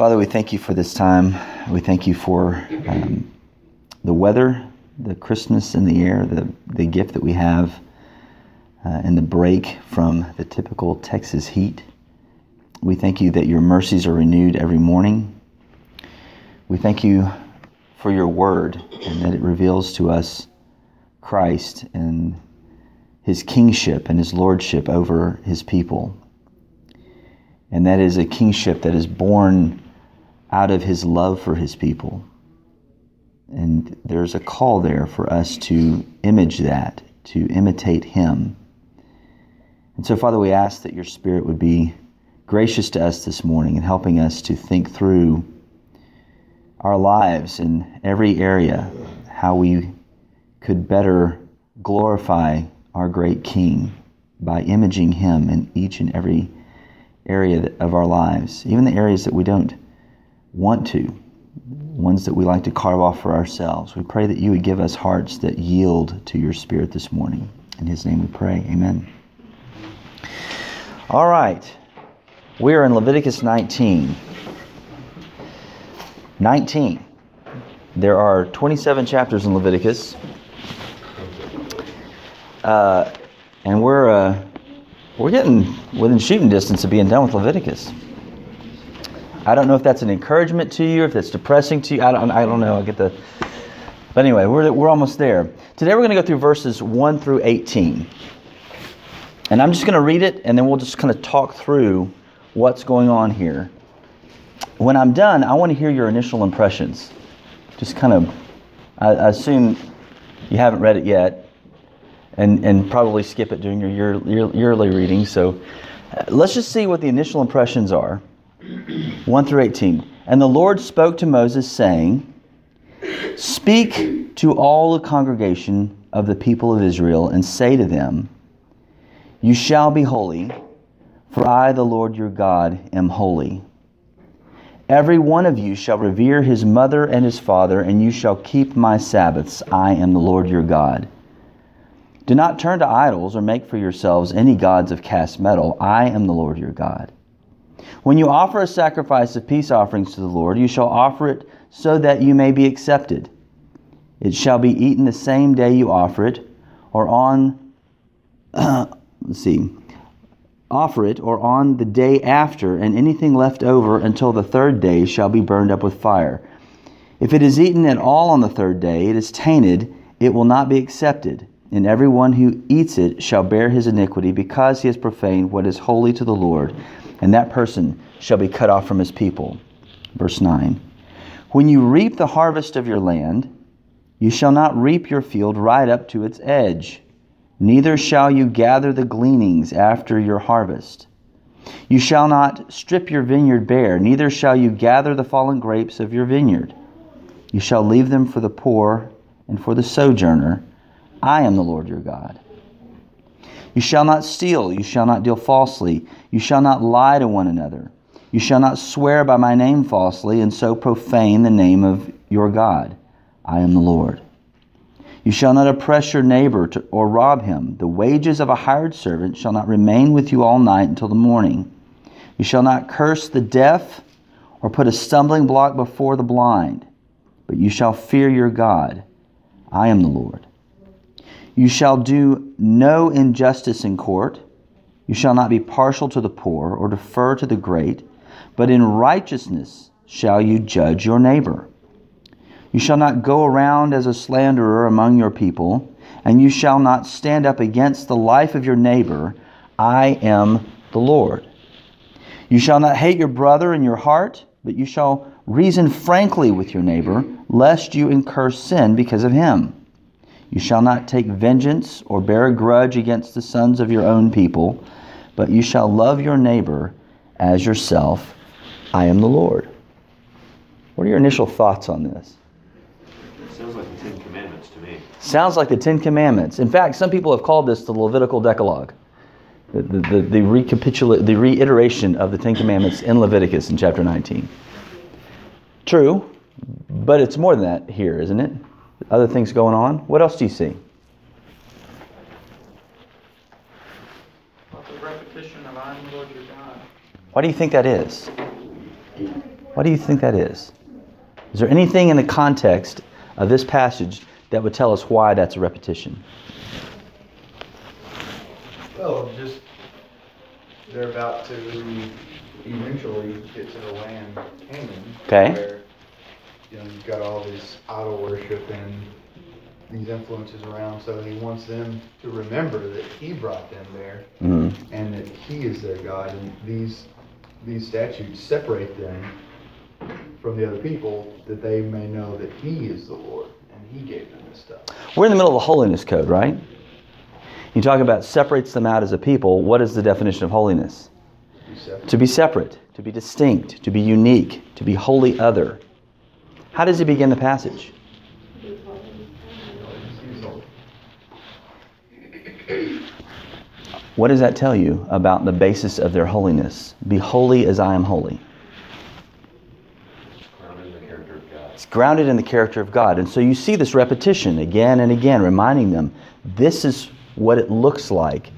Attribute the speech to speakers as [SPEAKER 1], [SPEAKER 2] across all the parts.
[SPEAKER 1] Father, we thank you for this time. We thank you for um, the weather, the crispness in the air, the, the gift that we have, uh, and the break from the typical Texas heat. We thank you that your mercies are renewed every morning. We thank you for your word and that it reveals to us Christ and his kingship and his lordship over his people. And that is a kingship that is born out of his love for his people. And there's a call there for us to image that, to imitate him. And so, Father, we ask that your Spirit would be gracious to us this morning in helping us to think through our lives in every area, how we could better glorify our great King by imaging him in each and every area of our lives, even the areas that we don't want to, ones that we like to carve off for ourselves. We pray that you would give us hearts that yield to your Spirit this morning. In His name we pray. Amen. All right. We are in Leviticus 19. 19. There are 27 chapters in Leviticus. Uh, and we're, uh, we're getting within shooting distance of being done with Leviticus. I don't know if that's an encouragement to you, if that's depressing to you. I don't, I don't know. I get the. But anyway, we're, we're almost there. Today we're going to go through verses 1 through 18. And I'm just going to read it, and then we'll just kind of talk through what's going on here. When I'm done, I want to hear your initial impressions. Just kind of, I, I assume you haven't read it yet, and, and probably skip it during your year, year, yearly reading. So uh, let's just see what the initial impressions are. 1 through 18. And the Lord spoke to Moses, saying, Speak to all the congregation of the people of Israel, and say to them, You shall be holy, for I, the Lord your God, am holy. Every one of you shall revere his mother and his father, and you shall keep my Sabbaths. I am the Lord your God. Do not turn to idols or make for yourselves any gods of cast metal. I am the Lord your God. When you offer a sacrifice of peace offerings to the Lord, you shall offer it so that you may be accepted. It shall be eaten the same day you offer it, or on, let's see, offer it, or on the day after, and anything left over until the third day shall be burned up with fire. If it is eaten at all on the third day, it is tainted, it will not be accepted. And every one who eats it shall bear his iniquity, because he has profaned what is holy to the Lord and that person shall be cut off from his people. Verse 9 When you reap the harvest of your land, you shall not reap your field right up to its edge, neither shall you gather the gleanings after your harvest. You shall not strip your vineyard bare, neither shall you gather the fallen grapes of your vineyard. You shall leave them for the poor and for the sojourner. I am the Lord your God. You shall not steal. You shall not deal falsely. You shall not lie to one another. You shall not swear by my name falsely and so profane the name of your God. I am the Lord. You shall not oppress your neighbor to, or rob him. The wages of a hired servant shall not remain with you all night until the morning. You shall not curse the deaf or put a stumbling block before the blind, but you shall fear your God. I am the Lord. You shall do no injustice in court. You shall not be partial to the poor or defer to the great, but in righteousness shall you judge your neighbor. You shall not go around as a slanderer among your people, and you shall not stand up against the life of your neighbor. I am the Lord. You shall not hate your brother in your heart, but you shall reason frankly with your neighbor, lest you incur sin because of him. You shall not take vengeance or bear a grudge against the sons of your own people, but you shall love your neighbor as yourself. I am the Lord. What are your initial thoughts on this?
[SPEAKER 2] sounds like the Ten Commandments to me.
[SPEAKER 1] Sounds like the Ten Commandments. In fact, some people have called this the Levitical Decalogue, the, the, the, the, recapitula- the reiteration of the Ten Commandments in Leviticus in chapter 19. True, but it's more than that here, isn't it? Other things going on. What else do you see?
[SPEAKER 3] Well, the repetition of I am Lord your God.
[SPEAKER 1] Why do you think that is? Why do you think that is? Is there anything in the context of this passage that would tell us why that's a repetition?
[SPEAKER 3] Well, just they're about to eventually get to the land of Canaan.
[SPEAKER 1] Okay.
[SPEAKER 3] You know, you've got all this idol worship and these influences around, so he wants them to remember that he brought them there
[SPEAKER 1] Mhm.
[SPEAKER 3] and that he is their God. And these these statutes separate them from the other people that they may know that he is the Lord and he gave them this stuff.
[SPEAKER 1] We're in the middle of the holiness code, right? You talk about separates them out as a people. What is the definition of holiness?
[SPEAKER 3] Be separate.
[SPEAKER 1] To be separate, to be distinct, to be unique, to be wholly other. How does he begin the passage? What does that tell you about the basis of their holiness? Be holy as I am holy. It's grounded in the character of God. And so you see this repetition again and again, reminding them this is what it looks like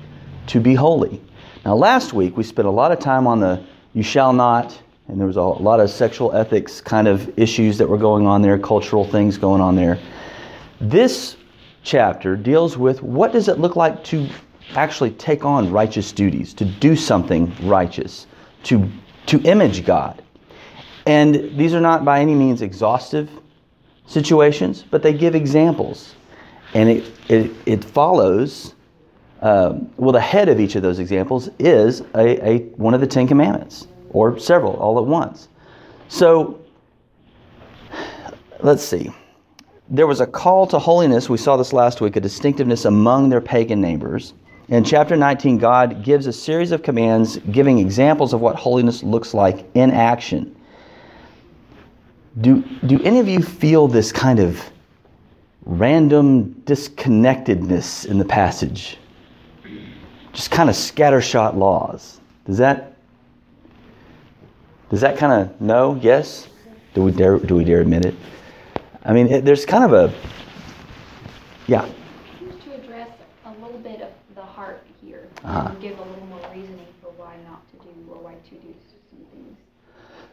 [SPEAKER 1] to be holy. Now, last week we spent a lot of time on the you shall not, and there was a lot of sexual ethics kind of issues that were going on there, cultural things going on there. This chapter deals with what does it look like to actually take on righteous duties, to do something righteous, to, to image God. And these are not by any means exhaustive situations, but they give examples. And it, it, it follows, uh, well, the head of each of those examples is a, a, one of the Ten Commandments, or several all at once. So, let's see. There was a call to holiness, we saw this last week, a distinctiveness among their pagan neighbors. In chapter 19, God gives a series of commands giving examples of what holiness looks like in action. Do, do any of you feel this kind of random disconnectedness in the passage? Just kind of scattershot laws. Does that does that kind of no? Yes? Do we dare do we dare admit it? I mean, it, there's kind of a yeah.
[SPEAKER 4] Just to address a little bit of the heart here
[SPEAKER 1] Uh-huh.
[SPEAKER 4] and give a little more reasoning for why not to do or why to do some things.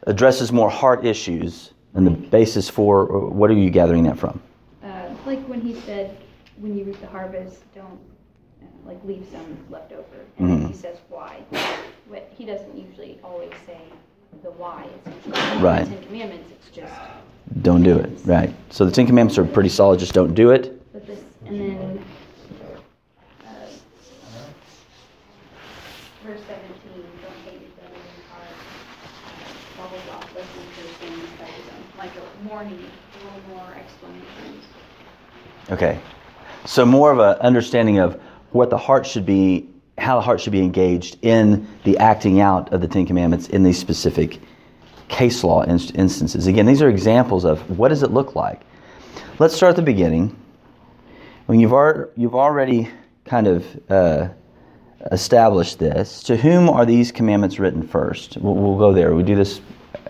[SPEAKER 1] addresses more heart issues and the basis for what are you gathering that from?
[SPEAKER 4] Uh, like when he said, when you reap the harvest, don't uh, like leave some left over. And
[SPEAKER 1] Mhm.
[SPEAKER 4] he says why. What he doesn't usually always say the why. It's
[SPEAKER 1] Right.
[SPEAKER 4] the Ten Commandments. It's just
[SPEAKER 1] Don't do it. Right. So the Ten Commandments are pretty solid, just don't do it.
[SPEAKER 4] but this and then uh, verse seventeen. Don't hate your brother in heart. Blah blah blah. Listen to the things that is like a warning, a little more explanation.
[SPEAKER 1] Okay. So more of a understanding of what the heart should be, how the heart should be engaged in the acting out of the Ten Commandments in these specific case law inst- instances. Again, these are examples of what does it look like. Let's start at the beginning. When you've, ar- you've already kind of uh, established this, to whom are these commandments written first? We'll, we'll go there. We do this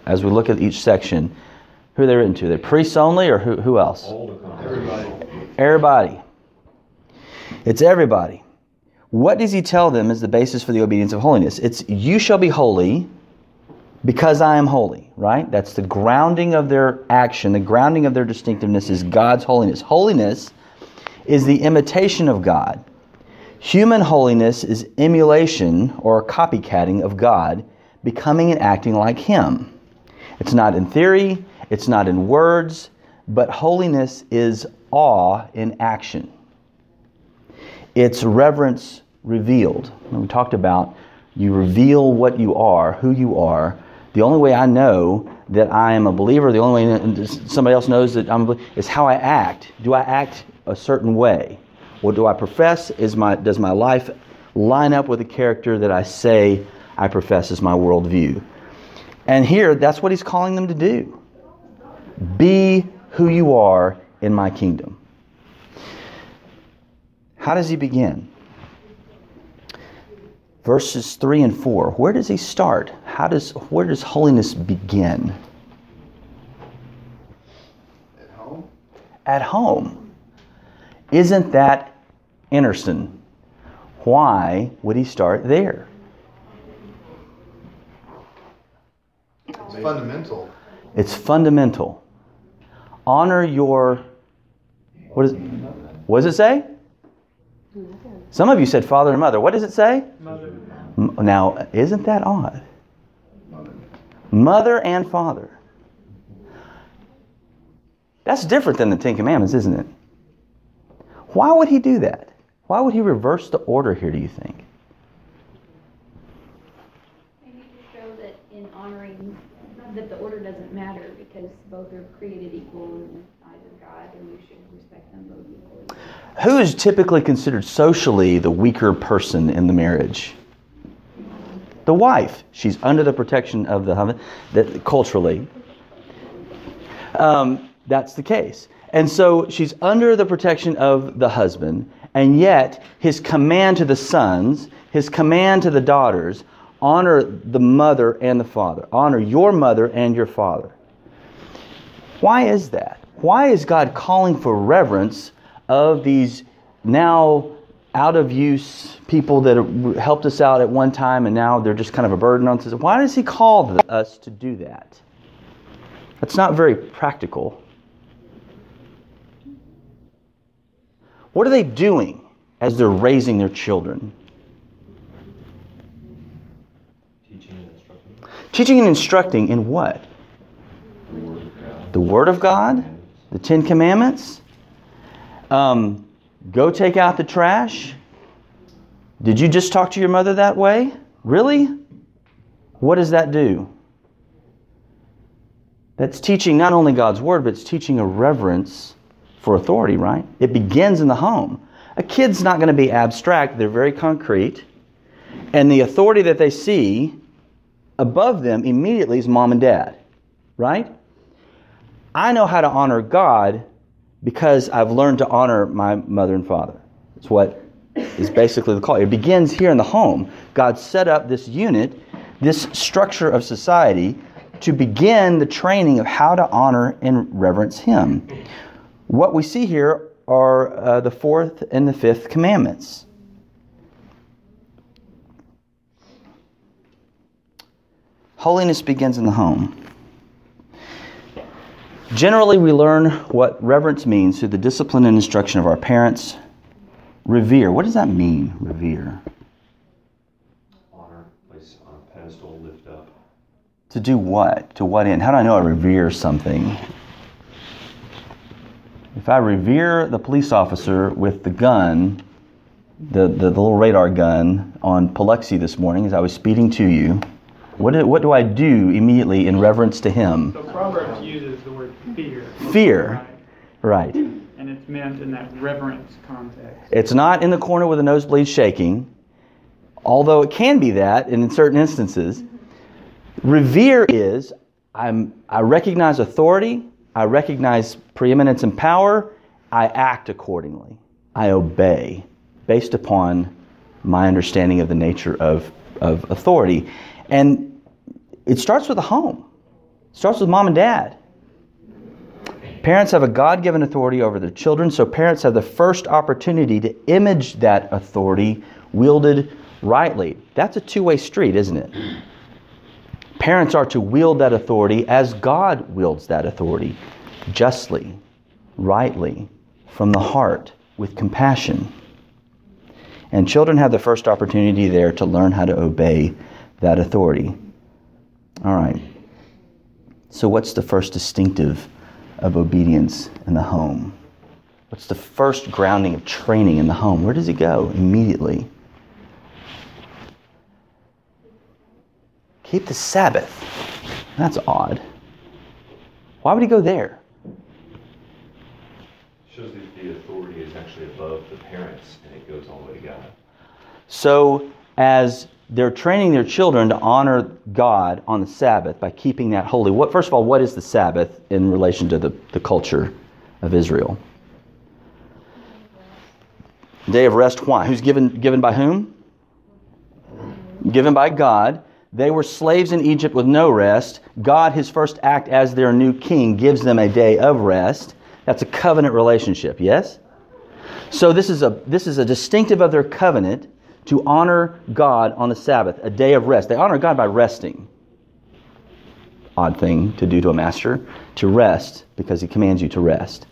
[SPEAKER 1] as we look at each section. Who are they written to? They're priests only, or who, who else?
[SPEAKER 3] Everybody.
[SPEAKER 1] Everybody. It's everybody. What does he tell them is the basis for the obedience of holiness? It's you shall be holy because I am holy, right? That's the grounding of their action, the grounding of their distinctiveness is God's holiness. Holiness is the imitation of God. Human holiness is emulation or copycatting of God, becoming and acting like Him. It's not in theory, it's not in words, but holiness is awe in action. It's reverence revealed. We talked about you reveal what you are, who you are. The only way I know that I am a believer, the only way somebody else knows that I'm a believer, is how I act. Do I act a certain way? What do I profess? Is my, does my life line up with the character that I say I profess as my worldview? And here, that's what he's calling them to do. Be who you are in my kingdom. How does he begin? Verses 3 and 4. Where does he start? How does where does holiness begin?
[SPEAKER 3] At home?
[SPEAKER 1] At home. Isn't that interesting? Why would he start there?
[SPEAKER 3] It's fundamental.
[SPEAKER 1] It's fundamental. Honor your what is what does it say? Some of you said father and mother. What does it say?
[SPEAKER 5] Mother.
[SPEAKER 1] Now, isn't that odd? Mother and father. That's different than the Ten Commandments, isn't it? Why would he do that? Why would he reverse the order here, do you think?
[SPEAKER 4] Maybe to show that in honoring, that the order doesn't matter because both are created equal in the eyes of God and we should respect them both equally.
[SPEAKER 1] Who is typically considered socially the weaker person in the marriage? The wife. She's under the protection of the husband. That culturally, um, that's the case. And so she's under the protection of the husband, and yet his command to the sons, his command to the daughters, honor the mother and the father. Honor your mother and your father. Why is that? Why is God calling for reverence of these now out of use people that helped us out at one time and now they're just kind of a burden on us? Why does He call us to do that? That's not very practical. What are they doing as they're raising their children?
[SPEAKER 2] Teaching and instructing.
[SPEAKER 1] Teaching and instructing in what?
[SPEAKER 2] The Word of God.
[SPEAKER 1] The Word of God? The Ten Commandments? Um, go take out the trash? Did you just talk to your mother that way? Really? What does that do? That's teaching not only God's Word, but it's teaching a reverence for authority, right? It begins in the home. A kid's not going to be abstract, they're very concrete. And the authority that they see above them immediately is mom and dad, right? I know how to honor God because I've learned to honor my mother and father. It's what is basically the call. It begins here in the home. God set up this unit, this structure of society to begin the training of how to honor and reverence Him. What we see here are uh, the fourth and the fifth commandments. Holiness begins in the home. Generally, we learn what reverence means through the discipline and instruction of our parents. Revere. What does that mean, revere?
[SPEAKER 2] Honor, place on a pedestal, lift up.
[SPEAKER 1] To do what? To what end? How do I know I revere something? If I revere the police officer with the gun, the, the, the little radar gun on Paluxy this morning as I was speeding to you, what do, what do I do immediately in reverence to him?
[SPEAKER 5] So Proverbs uses the word fear.
[SPEAKER 1] Fear.
[SPEAKER 5] Right?
[SPEAKER 1] Right.
[SPEAKER 5] And it's meant in that reverence context.
[SPEAKER 1] It's not in the corner with a nosebleed shaking, although it can be that and in certain instances. Revere is I'm, I recognize authority, I recognize preeminence and power, I act accordingly. I obey based upon my understanding of the nature of, of authority. And it starts with the home, it starts with mom and dad. Parents have a God given authority over their children, so parents have the first opportunity to image that authority wielded rightly. That's a two way street, isn't it? Parents are to wield that authority as God wields that authority justly, rightly, from the heart, with compassion. And children have the first opportunity there to learn how to obey that authority. All right. So, what's the first distinctive of obedience in the home? What's the first grounding of training in the home? Where does it go immediately? Keep the Sabbath. That's odd. Why would he go there?
[SPEAKER 2] Shows that the authority is actually above the parents and it goes all the way to God.
[SPEAKER 1] So, as they're training their children to honor God on the Sabbath by keeping that holy, what, first of all, what is the Sabbath in relation to the, the culture of Israel? Day of rest, why? Who's given, given by whom? Given by God. They were slaves in Egypt with no rest. God, his first act as their new king, gives them a day of rest. That's a covenant relationship, yes? So this is a this is a distinctive of their covenant to honor God on the Sabbath, a day of rest. They honor God by resting. odd thing to do to a master, to rest, because he commands you to rest.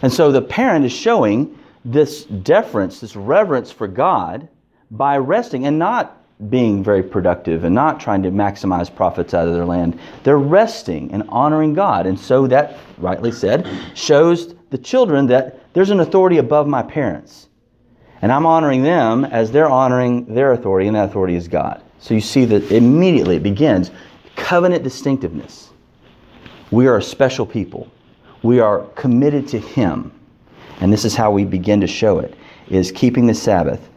[SPEAKER 1] And so the parent is showing this deference, this reverence for God by resting and not being very productive and not trying to maximize profits out of their land. They're resting and honoring God. And so that, rightly said, shows the children that there's an authority above my parents. And I'm honoring them as they're honoring their authority, and that authority is God. So you see that immediately it begins covenant distinctiveness. We are a special people. We are committed to Him. And this is how we begin to show it, is keeping the Sabbath.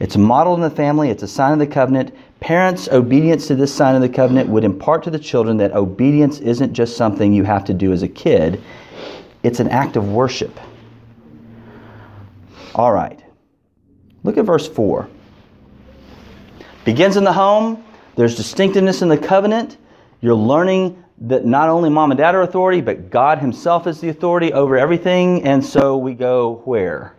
[SPEAKER 1] It's modeled in the family, it's a sign of the covenant. Parents' obedience to this sign of the covenant would impart to the children that obedience isn't just something you have to do as a kid, it's an act of worship. All right. Look at verse 4. Begins in the home, there's distinctiveness in the covenant. You're learning that not only mom and dad are authority, but God Himself is the authority over everything. And so we go where?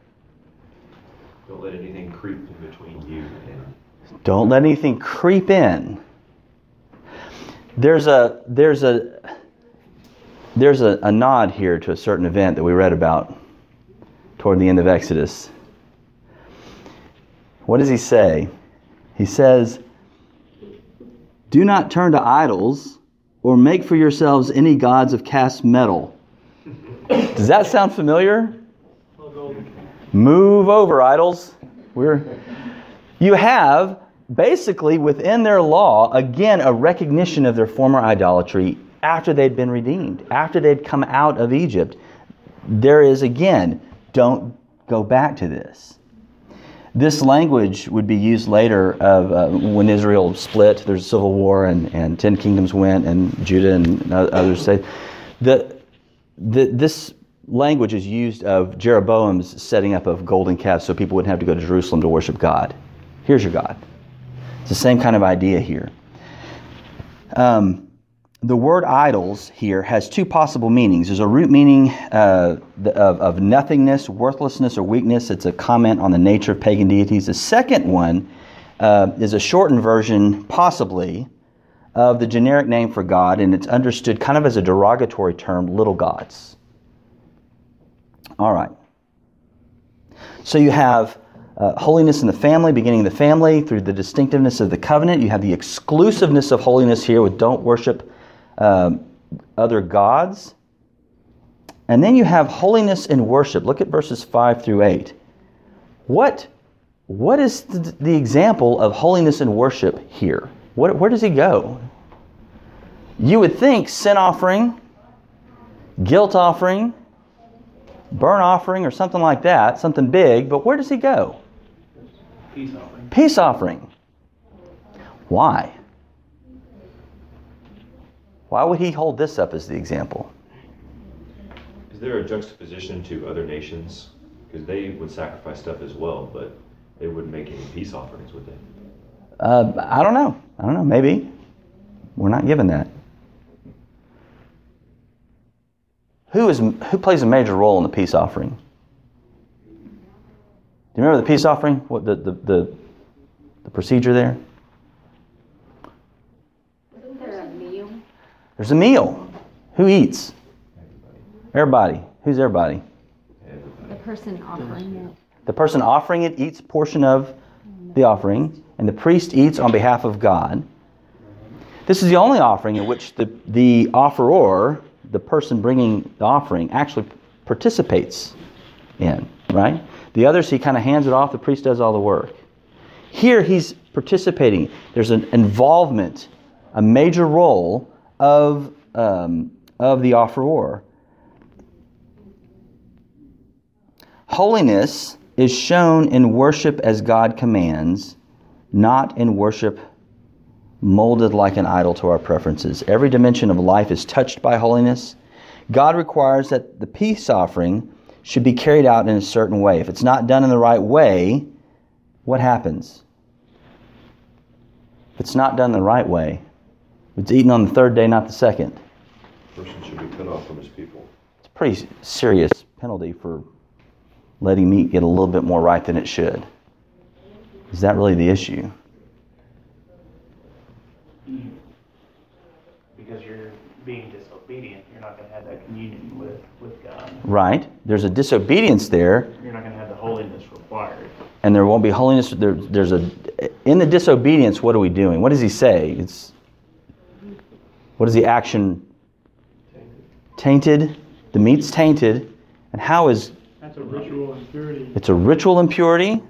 [SPEAKER 2] Don't let anything creep in between you and
[SPEAKER 1] Don't let anything creep in. There's a there's a there's a, a nod here to a certain event that we read about toward the end of Exodus. What does he say? He says, Do not turn to idols or make for yourselves any gods of cast metal. Does that sound familiar? Move over, idols. We're you have basically within their law again a recognition of their former idolatry after they'd been redeemed, after they'd come out of Egypt. There is again, don't go back to this. This language would be used later of uh, when Israel split. There's a civil war, and, and ten kingdoms went, and Judah and others say the, the this language is used of Jeroboam's setting up of golden calves, so people wouldn't have to go to Jerusalem to worship God. Here's your God. It's the same kind of idea here. Um, the word idols here has two possible meanings. There's a root meaning uh, of, of nothingness, worthlessness, or weakness. It's a comment on the nature of pagan deities. The second one uh, is a shortened version, possibly, of the generic name for God, and it's understood kind of as a derogatory term, little gods. All right. So you have uh, holiness in the family, beginning in the family, through the distinctiveness of the covenant. You have the exclusiveness of holiness here with don't worship um, other gods. And then you have holiness in worship. Look at verses 5 through 8. What, what is the, the example of holiness in worship here? What, where does he go? You would think sin offering, guilt offering, burn offering, or something like that, something big, but where does he go?
[SPEAKER 5] Peace offering.
[SPEAKER 1] Peace offering. Why? Why would he hold this up as the example?
[SPEAKER 2] Is there a juxtaposition to other nations? Because they would sacrifice stuff as well, but they wouldn't make any peace offerings, would they?
[SPEAKER 1] Uh, I don't know. I don't know. Maybe. We're not given that. Who, is, who plays a major role in the peace offering? Do you remember the peace offering? What the, the, the, the procedure there?
[SPEAKER 4] Isn't there a meal?
[SPEAKER 1] There's a meal. Who eats? Everybody. Who's everybody?
[SPEAKER 6] The person offering it.
[SPEAKER 1] The person offering it eats portion of the offering, and the priest eats on behalf of God. This is the only offering in which the, the offerer, the person bringing the offering, actually participates in, right? The others, he kind of hands it off, the priest does all the work. Here, he's participating. There's an involvement, a major role of, um, of the offerer. Holiness is shown in worship as God commands, not in worship molded like an idol to our preferences. Every dimension of life is touched by holiness. God requires that the peace offering should be carried out in a certain way. If it's not done in the right way, what happens? If it's not done the right way, if it's eaten on the third day, not the second,
[SPEAKER 2] person should be cut off from his people.
[SPEAKER 1] it's a pretty serious penalty for letting meat get a little bit more right than it should. Is that really the issue?
[SPEAKER 2] Because
[SPEAKER 5] because you're being disobedient, you're not going to have that communion with, with God.
[SPEAKER 1] Right? There's a disobedience there,
[SPEAKER 5] You're not going to have the holiness required.
[SPEAKER 1] and there won't be holiness. There, there's a in the disobedience. What are we doing? What does he say? It's what is the action? Tainted. The meat's tainted, and how is
[SPEAKER 5] That's a ritual impurity.
[SPEAKER 1] it's a ritual impurity?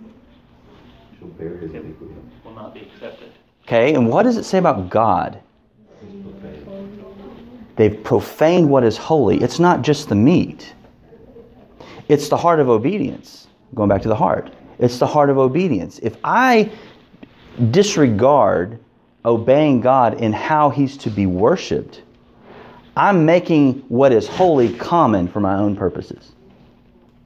[SPEAKER 2] Shall bear his iniquity.
[SPEAKER 5] Will not be accepted.
[SPEAKER 1] Okay, and what does it say about God? They've profaned what is holy. It's not just the meat, it's the heart of obedience. Going back to the heart, it's the heart of obedience. If I disregard obeying God in how He's to be worshiped, I'm making what is holy common for my own purposes.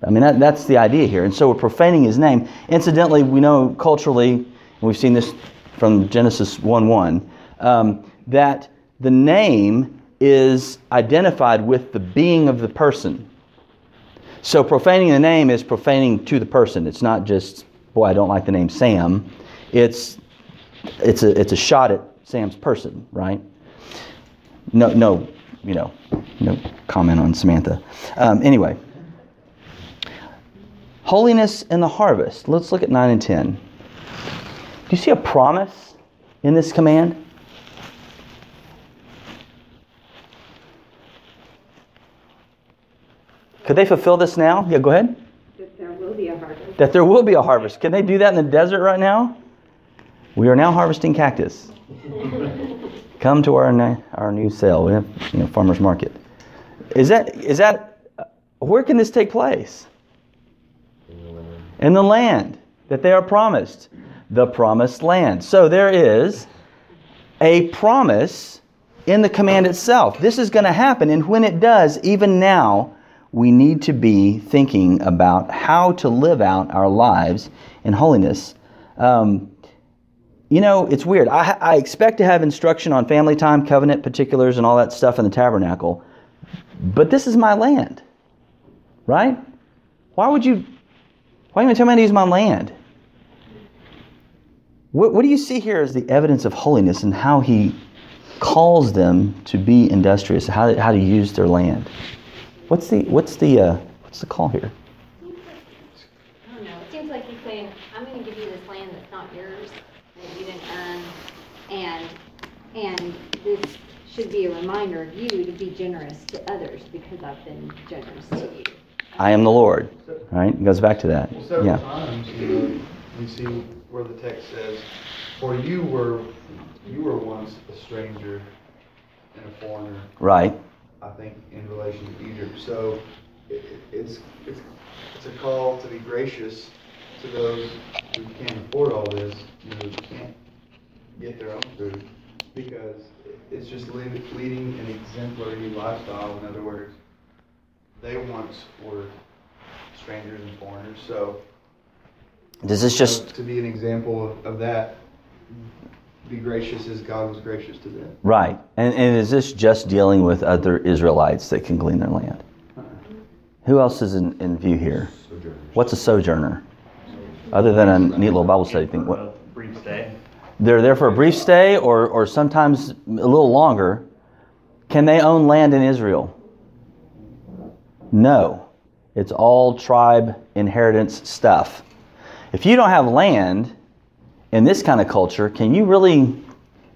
[SPEAKER 1] I mean, that, that's the idea here. And so we're profaning His name. Incidentally, we know culturally, and we've seen this from Genesis 1 1, um, that the name is identified with the being of the person. So profaning the name is profaning to the person. It's not just, boy, I don't like the name Sam. It's it's a it's a shot at Sam's person, right? No, no, you know, no comment on Samantha. Um, anyway, holiness in the harvest. Let's look at nine and ten. Do you see a promise in this command? Could they fulfill this now? Yeah, go ahead.
[SPEAKER 6] That there will be a harvest.
[SPEAKER 1] That there will be a harvest. Can they do that in the desert right now? We are now harvesting cactus. Come to our our new sale. We have you know farmers market. Is that is that where can this take place? In the land that they are promised, the promised land. So there is a promise in the command itself. This is going to happen, and when it does, even now, we need to be thinking about how to live out our lives in holiness. Um, you know, it's weird. I, I expect to have instruction on family time, covenant particulars, and all that stuff in the tabernacle, but this is my land, right? Why would you? Why do you tell me to use my land? What, what do you see here as the evidence of holiness and how he calls them to be industrious, how, how to use their land? What's the what's the uh, what's the call here?
[SPEAKER 6] I don't know, it seems like he's saying, I'm gonna give you this land that's not yours, that you didn't earn, and, and this should be a reminder of you to be generous to others because I've been generous to you.
[SPEAKER 1] I am the Lord. Right? It goes back to that.
[SPEAKER 3] Well, several
[SPEAKER 1] Yeah.
[SPEAKER 3] times, you know, we see where the text says, "For you were, you were once a stranger and a foreigner."
[SPEAKER 1] Right.
[SPEAKER 3] I think in relation to Egypt. So it, it's it's it's a call to be gracious to those who can't afford all this, you know, who can't get their own food, because it's just leading an exemplary lifestyle. In other words, they once were strangers and foreigners. So
[SPEAKER 1] Does this just
[SPEAKER 3] to be an example of, of that, be gracious as God was gracious to them.
[SPEAKER 1] right? And, and is this just dealing with other Israelites that can glean their land? Who else is in, in view here? What's a sojourner? Other than a neat little Bible study thing. What,
[SPEAKER 5] a brief stay.
[SPEAKER 1] They're there for a brief stay or, or sometimes a little longer. Can they own land in Israel? No. It's all tribe inheritance stuff. If you don't have land in this kind of culture, can you really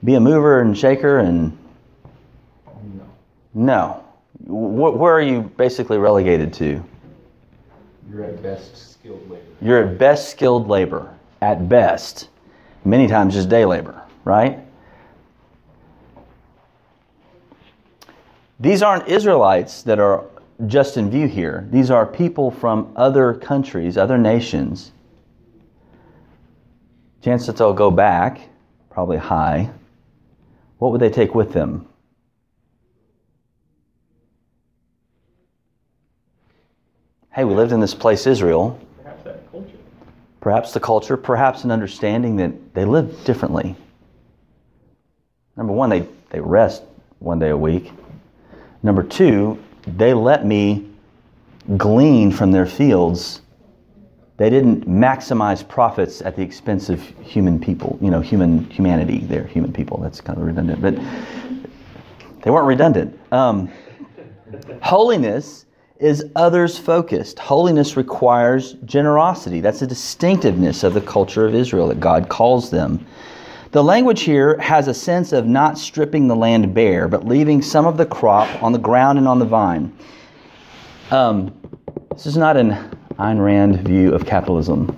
[SPEAKER 1] be a mover and shaker and
[SPEAKER 2] No.
[SPEAKER 1] no? Wh- Where are you basically relegated to?
[SPEAKER 2] You're at best skilled labor.
[SPEAKER 1] You're at best skilled labor, at best. Many times just day labor, right? These aren't Israelites that are just in view here. These are people from other countries, other nations. Chance that they'll go back, probably high. What would they take with them? Hey, we lived in this place, Israel. Perhaps the culture, perhaps an understanding that they live differently. Number one, they, they rest one day a week. Number two, they let me glean from their fields. They didn't maximize profits at the expense of human people, you know, human humanity. They're human people. That's kind of redundant. But They weren't redundant. Um, holiness is others focused. Holiness requires generosity. That's a distinctiveness of the culture of Israel that God calls them. The language here has a sense of not stripping the land bare, but leaving some of the crop on the ground and on the vine. Um, this is not an Ayn Rand view of capitalism.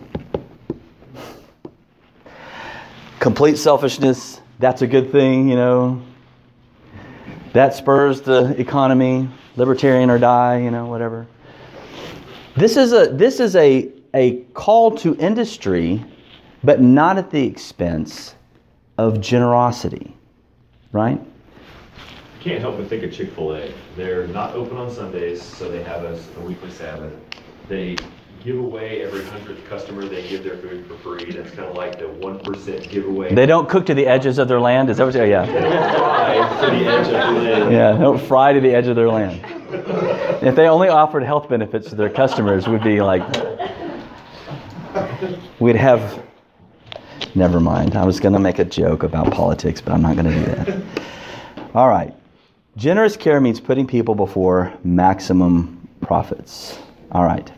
[SPEAKER 1] Complete selfishness, that's a good thing, you know. That spurs the economy, libertarian or die, you know, whatever. This is a this is a a call to industry, but not at the expense of generosity. Right?
[SPEAKER 2] You can't help but think of Chick-fil-A. They're not open on Sundays, so they have a, a weekly Sabbath. They give away every hundredth customer, they give their food for free. That's kind of like the one percent giveaway.
[SPEAKER 1] They don't cook to the edges of their land. Is that what? you oh, Yeah.
[SPEAKER 2] They don't fry to the edge of the land.
[SPEAKER 1] Yeah. Don't fry to the edge of their land. If they only offered health benefits to their customers, we'd be like, we'd have. Never mind. I was going to make a joke about politics, but I'm not going to do that. All right. Generous care means putting people before maximum profits. All right.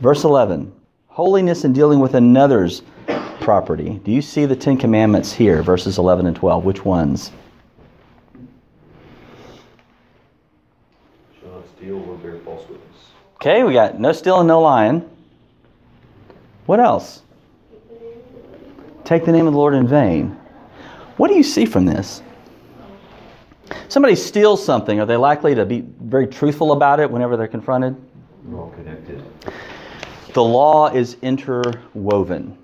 [SPEAKER 1] Verse 11 Holiness in dealing with another's property. Do you see the Ten Commandments here, verses 11 and 12? Which ones?
[SPEAKER 2] Shall not steal or bear false witness.
[SPEAKER 1] Okay, we got no stealing, no lying. What else? Take the name of the Lord in vain. What do you see from this? Somebody steals something, are they likely to be very truthful about it whenever they're confronted?
[SPEAKER 2] We're all connected.
[SPEAKER 1] The law is interwoven.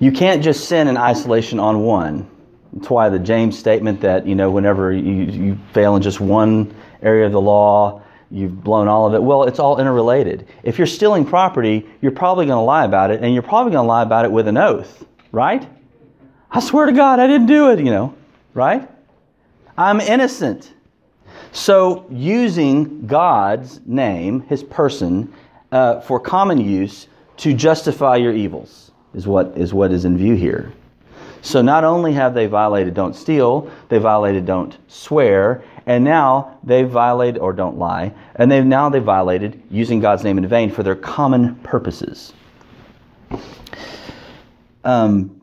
[SPEAKER 1] You can't just sin in isolation on one. That's why the James statement that, you know, whenever you, you fail in just one area of the law, you've blown all of it. Well, it's all interrelated. If you're stealing property, you're probably going to lie about it, and you're probably going to lie about it with an oath, right? I swear to God, I didn't do it, you know, right? I'm innocent. So, using God's name, His person, uh, for common use to justify your evils is what is what is in view here. So not only have they violated don't steal, they violated don't swear, and now they've violated or don't lie, and they've now they violated using God's name in vain for their common purposes. Um,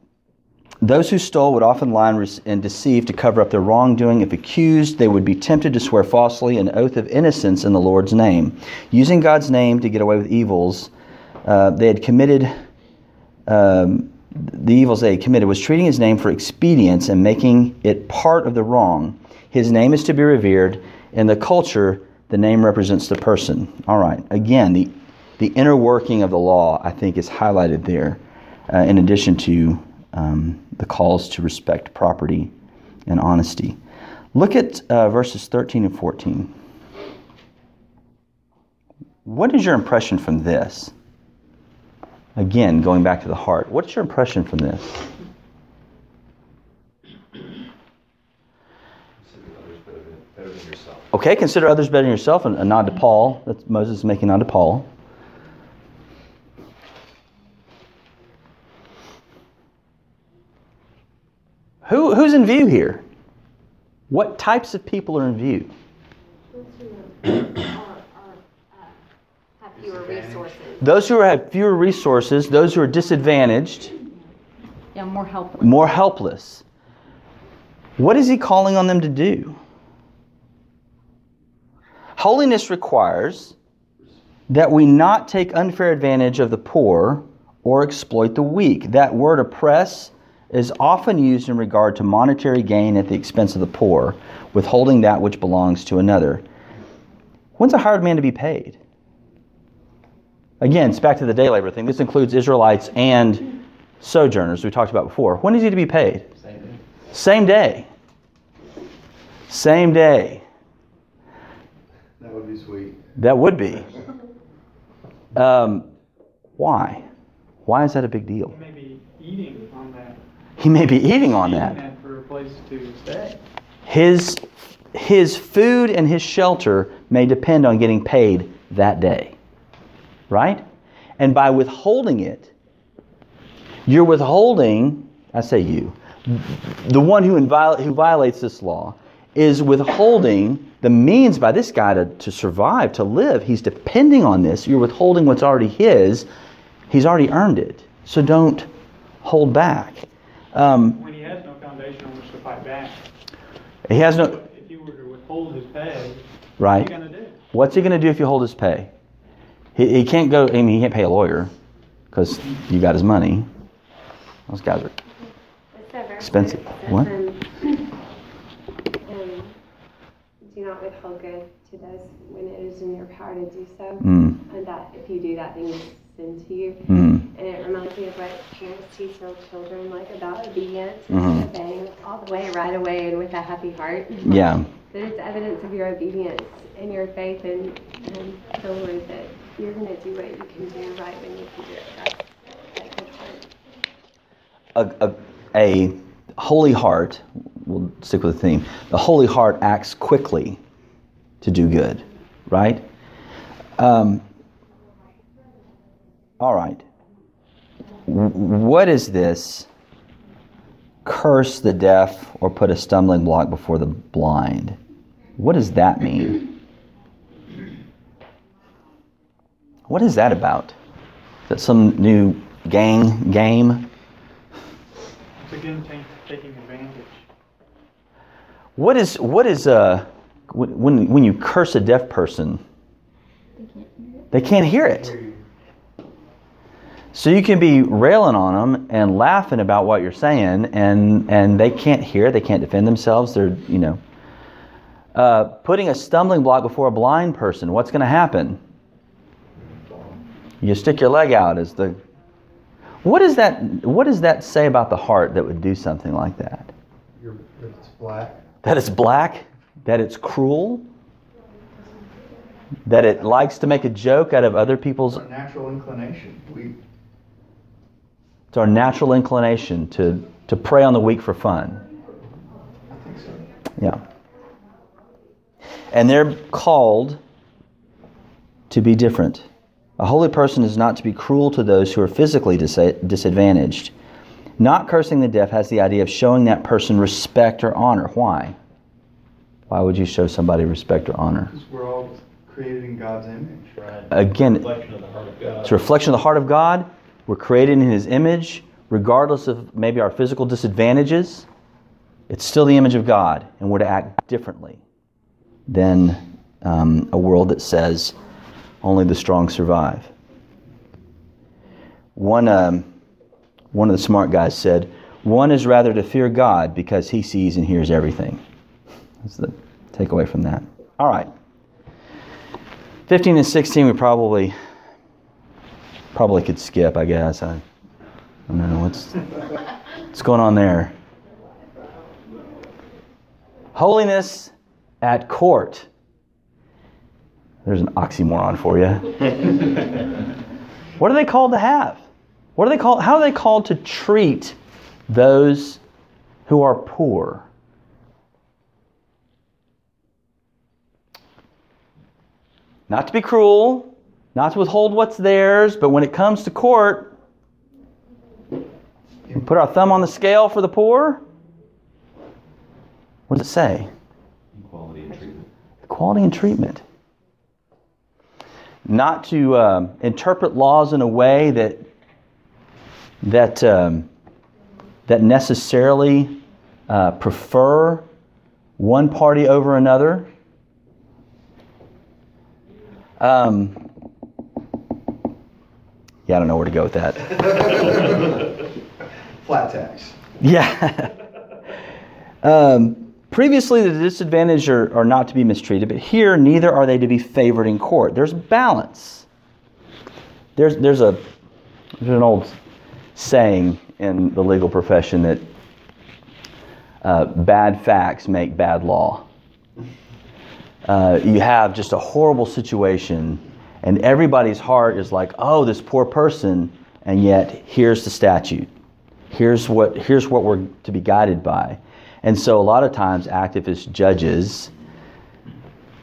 [SPEAKER 1] those who stole would often lie and deceive to cover up their wrongdoing. If accused, they would be tempted to swear falsely an oath of innocence in the Lord's name. Using God's name to get away with evils, uh, they had committed. Um, the evils they had committed was treating his name for expedience and making it part of the wrong. His name is to be revered. In the culture, the name represents the person. All right. Again, the, the inner working of the law, I think, is highlighted there, uh, in addition to um, the calls to respect property and honesty. Look at uh, verses 13 and 14. What is your impression from this? Again, going back to the heart, what's your impression from this?
[SPEAKER 2] Consider others better than, yourself.
[SPEAKER 1] Okay, consider others better than yourself, and a nod to Paul. That's Moses is making a nod to Paul. Who, who's in view here? What types of people are in view?
[SPEAKER 6] Are, are, uh, have fewer resources.
[SPEAKER 1] Those who have fewer resources, those who are disadvantaged,
[SPEAKER 4] Yeah, more helpless.
[SPEAKER 1] more helpless. What is he calling on them to do? Holiness requires that we not take unfair advantage of the poor or exploit the weak. That word oppress is often used in regard to monetary gain at the expense of the poor, withholding that which belongs to another. When's a hired man to be paid? Again, it's back to the day labor thing. This includes Israelites and sojourners we talked about before. When is he to be paid? Same day. Same day.
[SPEAKER 3] That would be sweet.
[SPEAKER 1] That would be. Um, why? Why is that a big deal?
[SPEAKER 5] You may be eating on that.
[SPEAKER 1] He may be eating on that.
[SPEAKER 5] that for a place to stay.
[SPEAKER 1] His his food and his shelter may depend on getting paid that day. Right? And by withholding it, you're withholding, I say you, the one who, who violates this law is withholding the means by this guy to, to survive, to live. He's depending on this. You're withholding what's already his. He's already earned it. So don't hold back. Um,
[SPEAKER 7] When he has no foundation on which to fight back,
[SPEAKER 1] he has no,
[SPEAKER 7] if you were to withhold his pay, what are you
[SPEAKER 1] right?
[SPEAKER 7] gonna do?
[SPEAKER 1] What's he going to do if you hold his pay? He, he can't go, I mean, he can't pay a lawyer because you got his money. Those guys are,
[SPEAKER 8] It's so very
[SPEAKER 1] Expensive. What?
[SPEAKER 8] says, um, um, Do not withhold good to those when it is in your power to do so.
[SPEAKER 1] mm,
[SPEAKER 8] And that if you do that, then you sin to you.
[SPEAKER 1] mm,
[SPEAKER 8] And it reminds me of what parents teach their children, like about obedience,
[SPEAKER 1] Mhm.
[SPEAKER 8] and obeying all the way, right away, and with a happy heart.
[SPEAKER 1] yeah.
[SPEAKER 8] That it's evidence of your obedience and your faith in, in the Lord that you're going to do what you can do right when you can do it. That's that good heart.
[SPEAKER 1] a, a, a holy heart, we'll stick with the theme, the holy heart acts quickly to do good, right? Um, all right. W- What is this? Curse the deaf or put a stumbling block before the blind. What does that mean? What is that about? Is that some new gang game?
[SPEAKER 7] It's again ta- taking advantage.
[SPEAKER 1] What is what is uh when when you curse a deaf person? They can't hear it. So you can be railing on them and laughing about what you're saying, and and they can't hear. They can't defend themselves. They're you know uh, putting a stumbling block before a blind person. What's going to happen? You stick your leg out as the. What does that What does that say about the heart that would do something like that?
[SPEAKER 3] You're, it's black.
[SPEAKER 1] That it's black, that it's cruel, that it likes to make a joke out of other people's.
[SPEAKER 3] Our natural inclination. We,
[SPEAKER 1] It's our natural inclination to, to prey on the weak for fun.
[SPEAKER 3] I think so.
[SPEAKER 1] Yeah. And they're called to be different. A holy person is not to be cruel to those who are physically dis- disadvantaged. Not cursing the deaf has the idea of showing that person respect or honor. Why? Why would you show somebody respect or honor?
[SPEAKER 3] Because we're all created in God's image.
[SPEAKER 9] Right.
[SPEAKER 1] Again,
[SPEAKER 9] Reflection of the heart of God.
[SPEAKER 1] It's a reflection of the heart of God. We're created in His image, regardless of maybe our physical disadvantages. It's still the image of God, and we're to act differently than um, a world that says only the strong survive. One, um, one of the smart guys said, One is rather to fear God because He sees and hears everything. That's the takeaway from that. All right. 15 and 16, we probably probably could skip, I guess. I, I don't know what's what's going on there. Holiness at court. There's an oxymoron for you. what are they called to have? What are they called? How are they called to treat those who are poor? Not to be cruel, not to withhold what's theirs, but when it comes to court, we put our thumb on the scale for the poor. What does it say?
[SPEAKER 2] Equality and treatment.
[SPEAKER 1] Equality and treatment. Not to um, interpret laws in a way that that um, that necessarily uh, prefer one party over another. Um, yeah, I don't know where to go with that.
[SPEAKER 3] Flat tax.
[SPEAKER 1] Yeah. um, previously, the disadvantaged are, are not to be mistreated, but here, neither are they to be favored in court. There's balance. There's, there's, a, there's an old saying in the legal profession that uh, bad facts make bad law. Uh, you have just a horrible situation, and everybody's heart is like, oh, this poor person, and yet here's the statute. Here's what, here's what we're to be guided by. And so, a lot of times, activist judges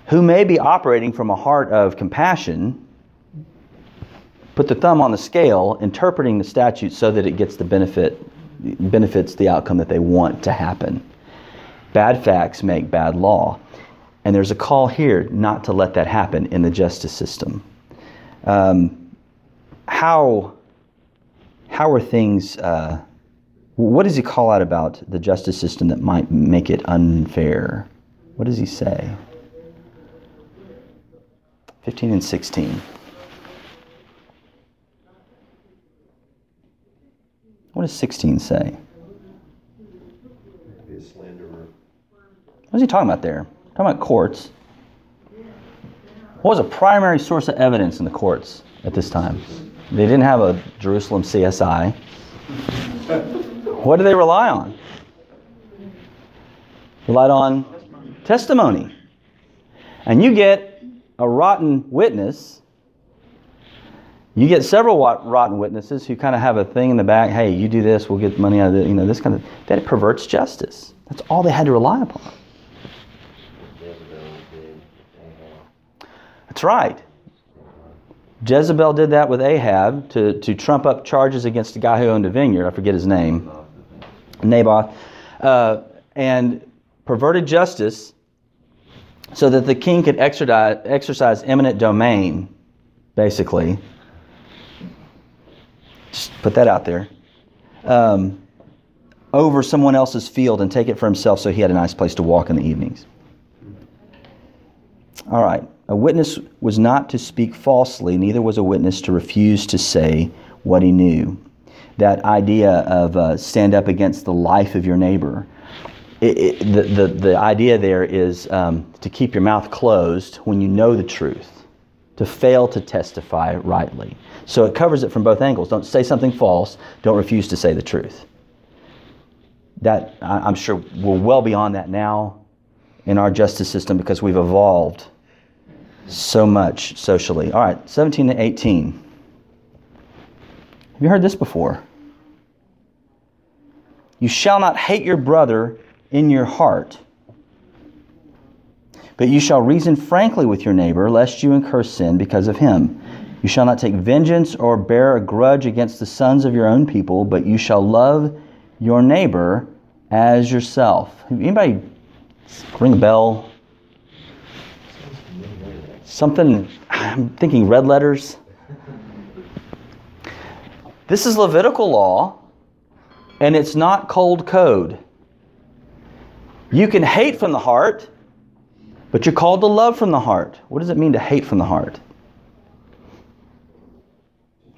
[SPEAKER 1] who may be operating from a heart of compassion put the thumb on the scale, interpreting the statute so that it gets the benefit, benefits the outcome that they want to happen. Bad facts make bad law. And there's a call here not to let that happen in the justice system. Um, how, how are things, uh, what does he call out about the justice system that might make it unfair? What does he say? 15 and 16. What does 16 say? What is he talking about there? Talking about courts. What was a primary source of evidence in the courts at this time? They didn't have a Jerusalem CSI. What did they rely on? Relied on testimony. And you get a rotten witness. You get several rotten witnesses who kind of have a thing in the back. Hey, you do this, we'll get money out of it. You know, this kind of that perverts justice. That's all they had to rely upon. That's right. Jezebel did that with Ahab to, to trump up charges against the guy who owned a vineyard. I forget his name. Naboth. Uh, and perverted justice so that the king could exercise, exercise eminent domain, basically. Just put that out there. Um, over someone else's field and take it for himself so he had a nice place to walk in the evenings. All right. A witness was not to speak falsely, neither was a witness to refuse to say what he knew. That idea of uh, stand up against the life of your neighbor. It, it, the, the, the idea there is um, to keep your mouth closed when you know the truth, to fail to testify rightly. So it covers it from both angles. Don't say something false, don't refuse to say the truth. That, I'm sure we're well beyond that now in our justice system because we've evolved so much socially. All right, 17 to 18. Have you heard this before? You shall not hate your brother in your heart, but you shall reason frankly with your neighbor, lest you incur sin because of him. You shall not take vengeance or bear a grudge against the sons of your own people, but you shall love your neighbor as yourself. Anybody ring a bell? Something, I'm thinking red letters. This is Levitical law, and it's not cold code. You can hate from the heart, but you're called to love from the heart. What does it mean to hate from the heart?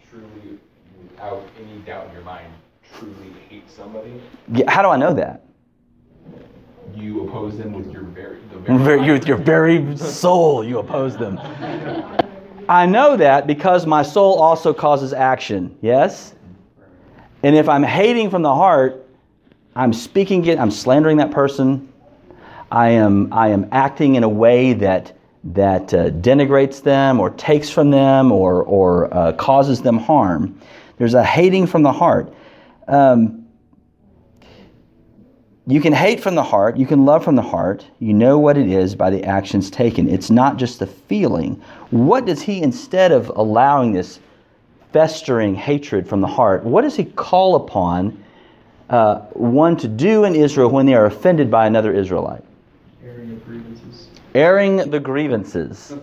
[SPEAKER 9] truly, without any doubt in your mind, truly hate somebody,
[SPEAKER 1] Yeah, How do I know that?
[SPEAKER 9] You oppose them with your very, the very,
[SPEAKER 1] Very- With your very soul, you oppose them. I know that because my soul also causes action, yes? And if I'm hating from the heart, I'm speaking it, I'm slandering that person. I am, I am acting in a way that, that uh, denigrates them or takes from them or, or uh, causes them harm. There's a hating from the heart. Um, you can hate from the heart, you can love from the heart. You know what it is by the actions taken. It's not just the feeling. What does he, instead of allowing this festering hatred from the heart, what does he call upon uh, one to do in Israel when they are offended by another Israelite?
[SPEAKER 7] Airing of grievances.
[SPEAKER 1] Airing the grievances.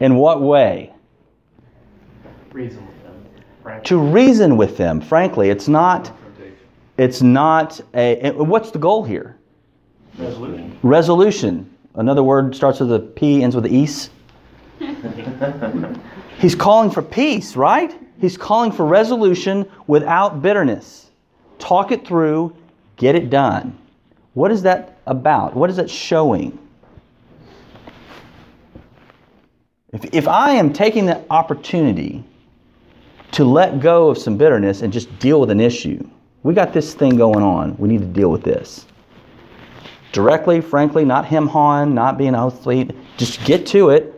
[SPEAKER 1] In what way?
[SPEAKER 5] Reason with them. frankly.
[SPEAKER 1] To reason with them. Frankly, it's not. It's not a. What's the goal here?
[SPEAKER 5] Resolution.
[SPEAKER 1] Resolution. Another word starts with a P, ends with a ease. He's calling for peace, right? He's calling for resolution without bitterness. Talk it through, get it done. What is that about? What is that showing? If, if I am taking the opportunity to let go of some bitterness and just deal with an issue, we got this thing going on. We need to deal with this directly, frankly, not him hawing, not being sweet. Just get to it.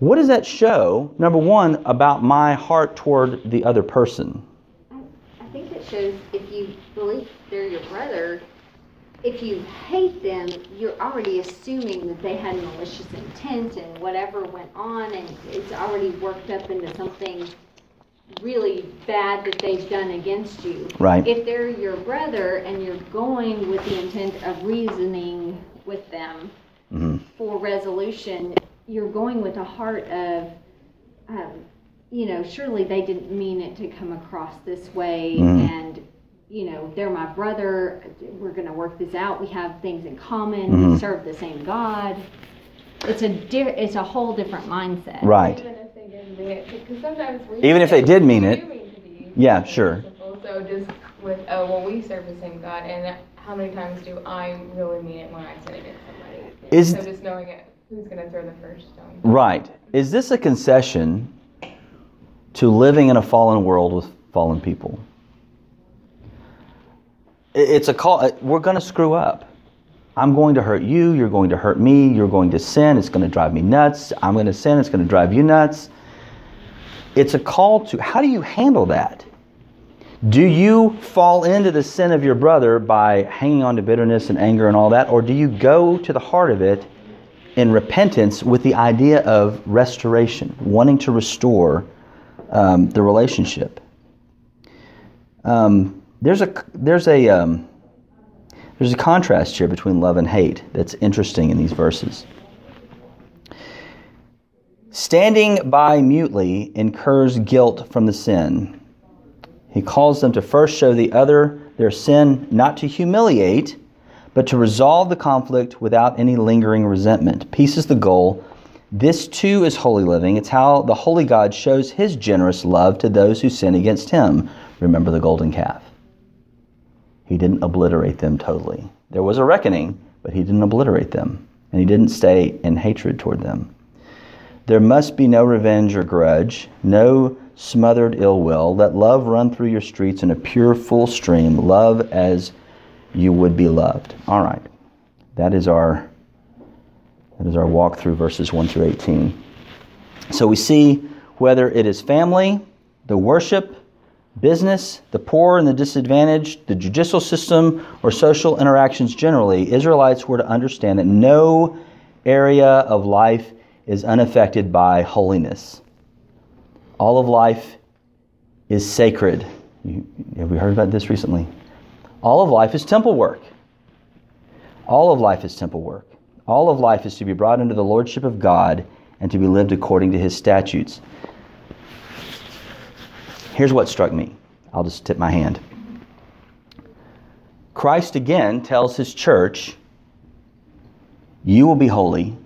[SPEAKER 1] What does that show, number one, about my heart toward the other person?
[SPEAKER 6] I think it shows if you believe they're your brother, if you hate them, you're already assuming that they had malicious intent and whatever went on and it's already worked up into something really bad that they've done against you.
[SPEAKER 1] Right.
[SPEAKER 6] If they're your brother and you're going with the intent of reasoning with them
[SPEAKER 1] hmm
[SPEAKER 6] for resolution, you're going with a heart of, um, you know, surely they didn't mean it to come across this way,
[SPEAKER 1] Mhm.
[SPEAKER 6] and you know, they're my brother. We're going to work this out. We have things in common.
[SPEAKER 1] Mhm.
[SPEAKER 6] We serve the same God. It's a di- it's a whole different mindset.
[SPEAKER 1] Right.
[SPEAKER 8] Even if they didn't mean it, because sometimes we.
[SPEAKER 1] Even if they did mean it.
[SPEAKER 8] mean
[SPEAKER 1] Yeah, sure.
[SPEAKER 8] So just with, oh, well, we serve the same God, and how many times do I really mean it when I sin against somebody?
[SPEAKER 1] Is-
[SPEAKER 8] So just knowing it, who's gonna throw the first stone?
[SPEAKER 1] Right. Is this a concession to living in a fallen world with fallen people? It's a call. uh, We're going to screw up. I'm going to hurt you. You're going to hurt me. You're going to sin. It's going to drive me nuts. I'm going to sin. It's going to drive you nuts. It's a call to how do you handle that? Do you fall into the sin of your brother by hanging on to bitterness and anger and all that? Or do you go to the heart of it in repentance with the idea of restoration, wanting to restore um, the relationship? Um, there's a there's a um, there's a contrast here between love and hate that's interesting in these verses. Standing by mutely incurs guilt from the sin. He calls them to first show the other their sin, not to humiliate, but to resolve the conflict without any lingering resentment. Peace is the goal. This too is holy living. It's how the holy God shows his generous love to those who sin against him. Remember the golden calf. He didn't obliterate them totally. There was a reckoning, but he didn't obliterate them, and he didn't stay in hatred toward them. There must be no revenge or grudge, no smothered ill will. Let love run through your streets in a pure, full stream. Love as you would be loved. All right. That is our that is our walk through verses 1 through 18. So we see whether it is family, the worship, business, the poor and the disadvantaged, the judicial system, or social interactions generally, Israelites were to understand that no area of life is unaffected by holiness. All of life is sacred. You, have we heard about this recently? All of life is temple work. All of life is temple work. All of life is to be brought under the lordship of God and to be lived according to his statutes. Here's what struck me. I'll just tip my hand. Christ again tells his church, You will be holy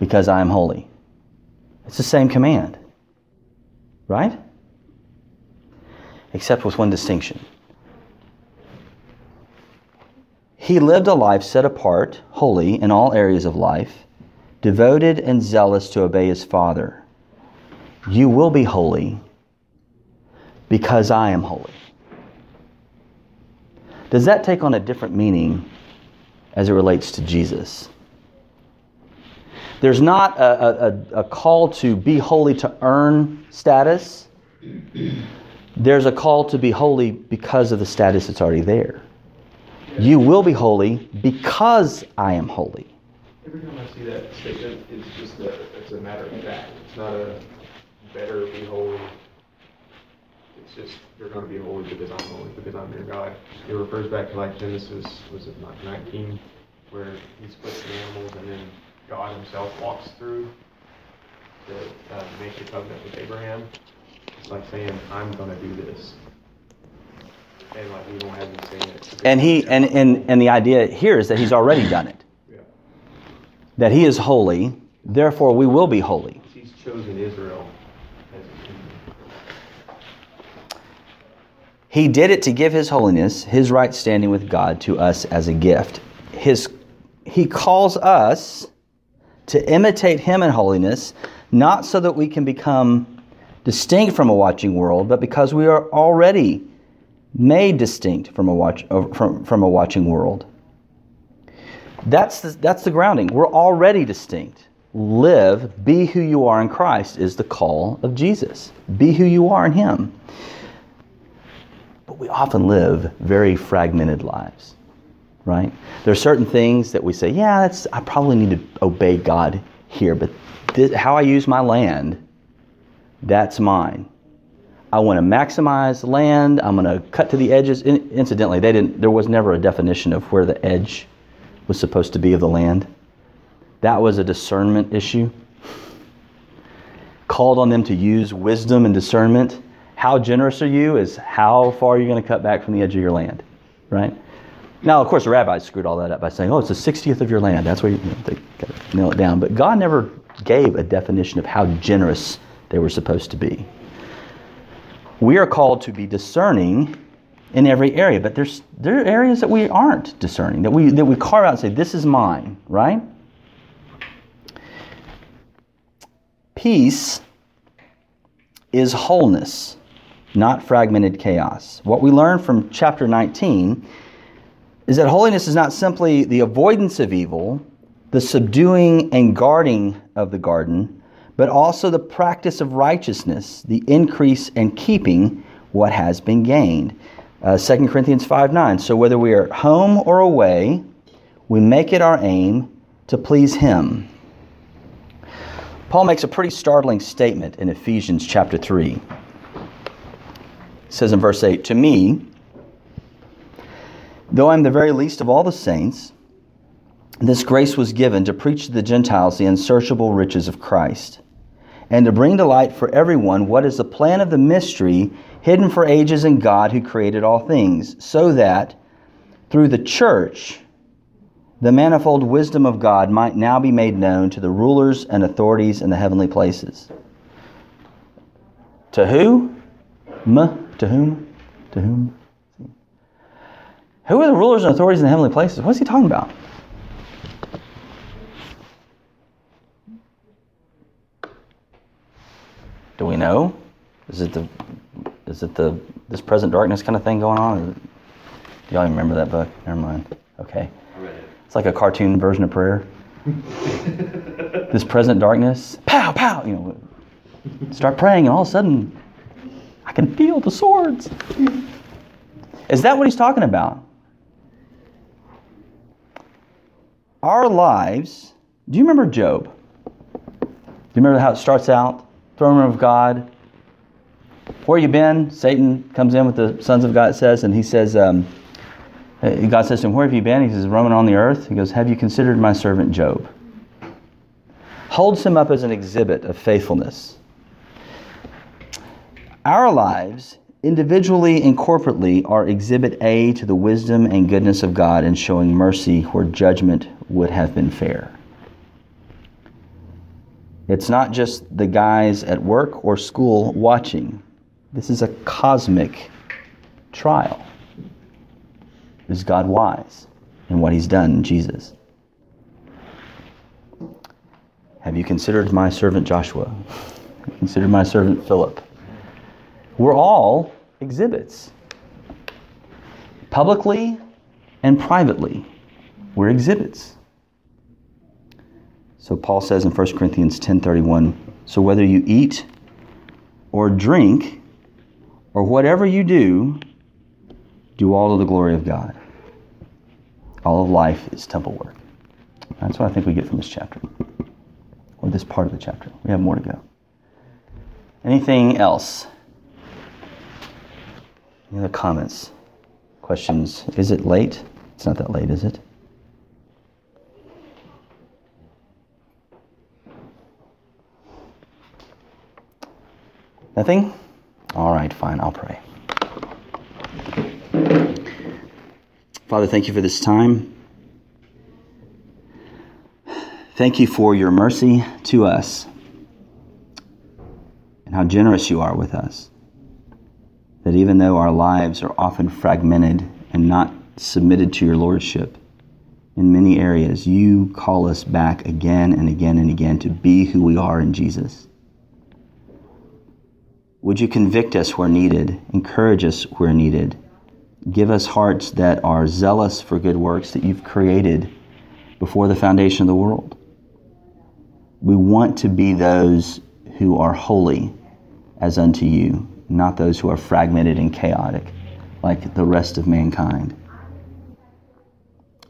[SPEAKER 1] because I am holy. It's the same command, right? Except with one distinction. He lived a life set apart, holy in all areas of life, devoted and zealous to obey his Father. You will be holy because I am holy. Does that take on a different meaning as it relates to Jesus? There's not a, a, a call to be holy to earn status. There's a call to be holy because of the status that's already there. You will be holy because I am holy.
[SPEAKER 9] Every time I see that statement, it's just a, it's a matter of fact. It's not a better be holy. It's just you're going to be holy because I'm holy because I'm your God. It refers back to like Genesis, was it not 19, where he splits the animals and then God Himself walks through to uh, make the covenant with Abraham. It's like saying, I'm going to do this. And like we don't have him saying it.
[SPEAKER 1] And he and, and, and the idea here is that he's already done it.
[SPEAKER 9] Yeah.
[SPEAKER 1] That he is holy, therefore we will be holy.
[SPEAKER 9] He's chosen Israel as a kingdom.
[SPEAKER 1] He did it to give his holiness, his right standing with God to us as a gift. His he calls us to imitate him in holiness, not so that we can become distinct from a watching world, but because we are already made distinct from a watch uh, from, from a watching world. That's the, that's the grounding. We're already distinct. Live, be who you are in Christ is the call of Jesus. Be who you are in him. But we often live very fragmented lives. Right? There are certain things that we say, yeah, that's I probably need to obey God here, but this, how I use my land, that's mine. I want to maximize land. I'm going to cut to the edges. In, incidentally, they didn't. There was never a definition of where the edge was supposed to be of the land. That was a discernment issue. Called on them to use wisdom and discernment. How generous are you? Is how far you're going to cut back from the edge of your land, right? Now, of course, the rabbis screwed all that up by saying, "Oh, it's the sixtieth of your land." That's where you, you know, they got to nail it down. But God never gave a definition of how generous they were supposed to be we are called to be discerning in every area, but there's there are areas that we aren't discerning, that we that we carve out and say, This is mine, right? Peace is wholeness, not fragmented chaos. What we learn from chapter 19 is that holiness is not simply the avoidance of evil, the subduing and guarding of the garden, but also the practice of righteousness, the increase and keeping what has been gained. Uh, 2 Corinthians 5 9. So whether we are at home or away, we make it our aim to please Him. Paul makes a pretty startling statement in Ephesians chapter 3. He says in verse 8, To me, though I'm the very least of all the saints, this grace was given to preach to the Gentiles the unsearchable riches of Christ and to bring to light for everyone what is the plan of the mystery hidden for ages in God who created all things, so that through the church the manifold wisdom of God might now be made known to the rulers and authorities in the heavenly places. To who? M? To whom? To whom? Who are the rulers and authorities in the heavenly places? What's he talking about? Do we know? Is it the is it the this present darkness kind of thing going on? Do y'all even remember that book? Never mind. Okay. It's like a cartoon version of prayer. this present darkness, pow, pow, you know. Start praying, and all of a sudden, I can feel the swords. Is that what he's talking about? Our lives, do you remember Job? Do you remember how it starts out? throne room of God. Where you been? Satan comes in with the sons of God, says, and he says, um, uh, God says to him, Where have you been? He says, Roaming on the earth. He goes, Have you considered my servant Job? Holds him up as an exhibit of faithfulness. Our lives, individually and corporately, are exhibit A to the wisdom and goodness of God in showing mercy where judgment would have been fair. It's not just the guys at work or school watching. This is a cosmic trial. Is God wise in what He's done in Jesus? Have you considered my servant Joshua? Consider my servant Philip. We're all exhibits. Publicly and privately, we're exhibits. So Paul says in 1 Corinthians 10:31, so whether you eat or drink or whatever you do, do all to the glory of God. All of life is temple work. That's what I think we get from this chapter, or this part of the chapter. We have more to go. Anything else? Any other comments? Questions? Is it late? It's not that late, is it? Nothing? All right, fine, I'll pray. Father, thank you for this time. Thank you for your mercy to us and how generous you are with us. Even though our lives are often fragmented and not submitted to your lordship, in many areas, you call us back again and again and again to be who we are in Jesus. Would you convict us where needed, encourage us where needed, give us hearts that are zealous for good works that you've created before the foundation of the world? We want to be those who are holy as unto you, not those who are fragmented and chaotic like the rest of mankind.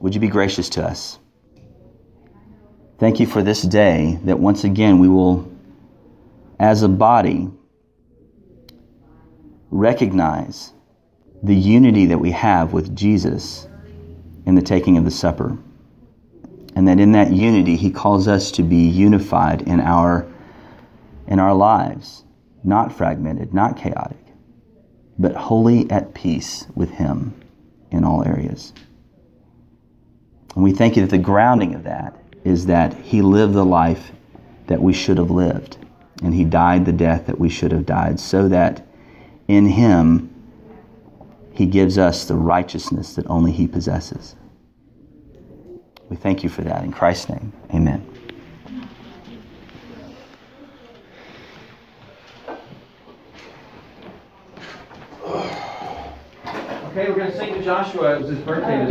[SPEAKER 1] Would you be gracious to us? Thank you for this day that once again we will, as a body, recognize the unity that we have with Jesus in the taking of the supper. And that in that unity, He calls us to be unified in our, in our lives, not fragmented, not chaotic, but wholly at peace with Him in all areas. And we thank you that the grounding of that is that He lived the life that we should have lived, and He died the death that we should have died, so that in Him He gives us the righteousness that only He possesses. We thank you for that. In Christ's name, amen.
[SPEAKER 10] Okay, we're going to sing to Joshua. It was his birthday.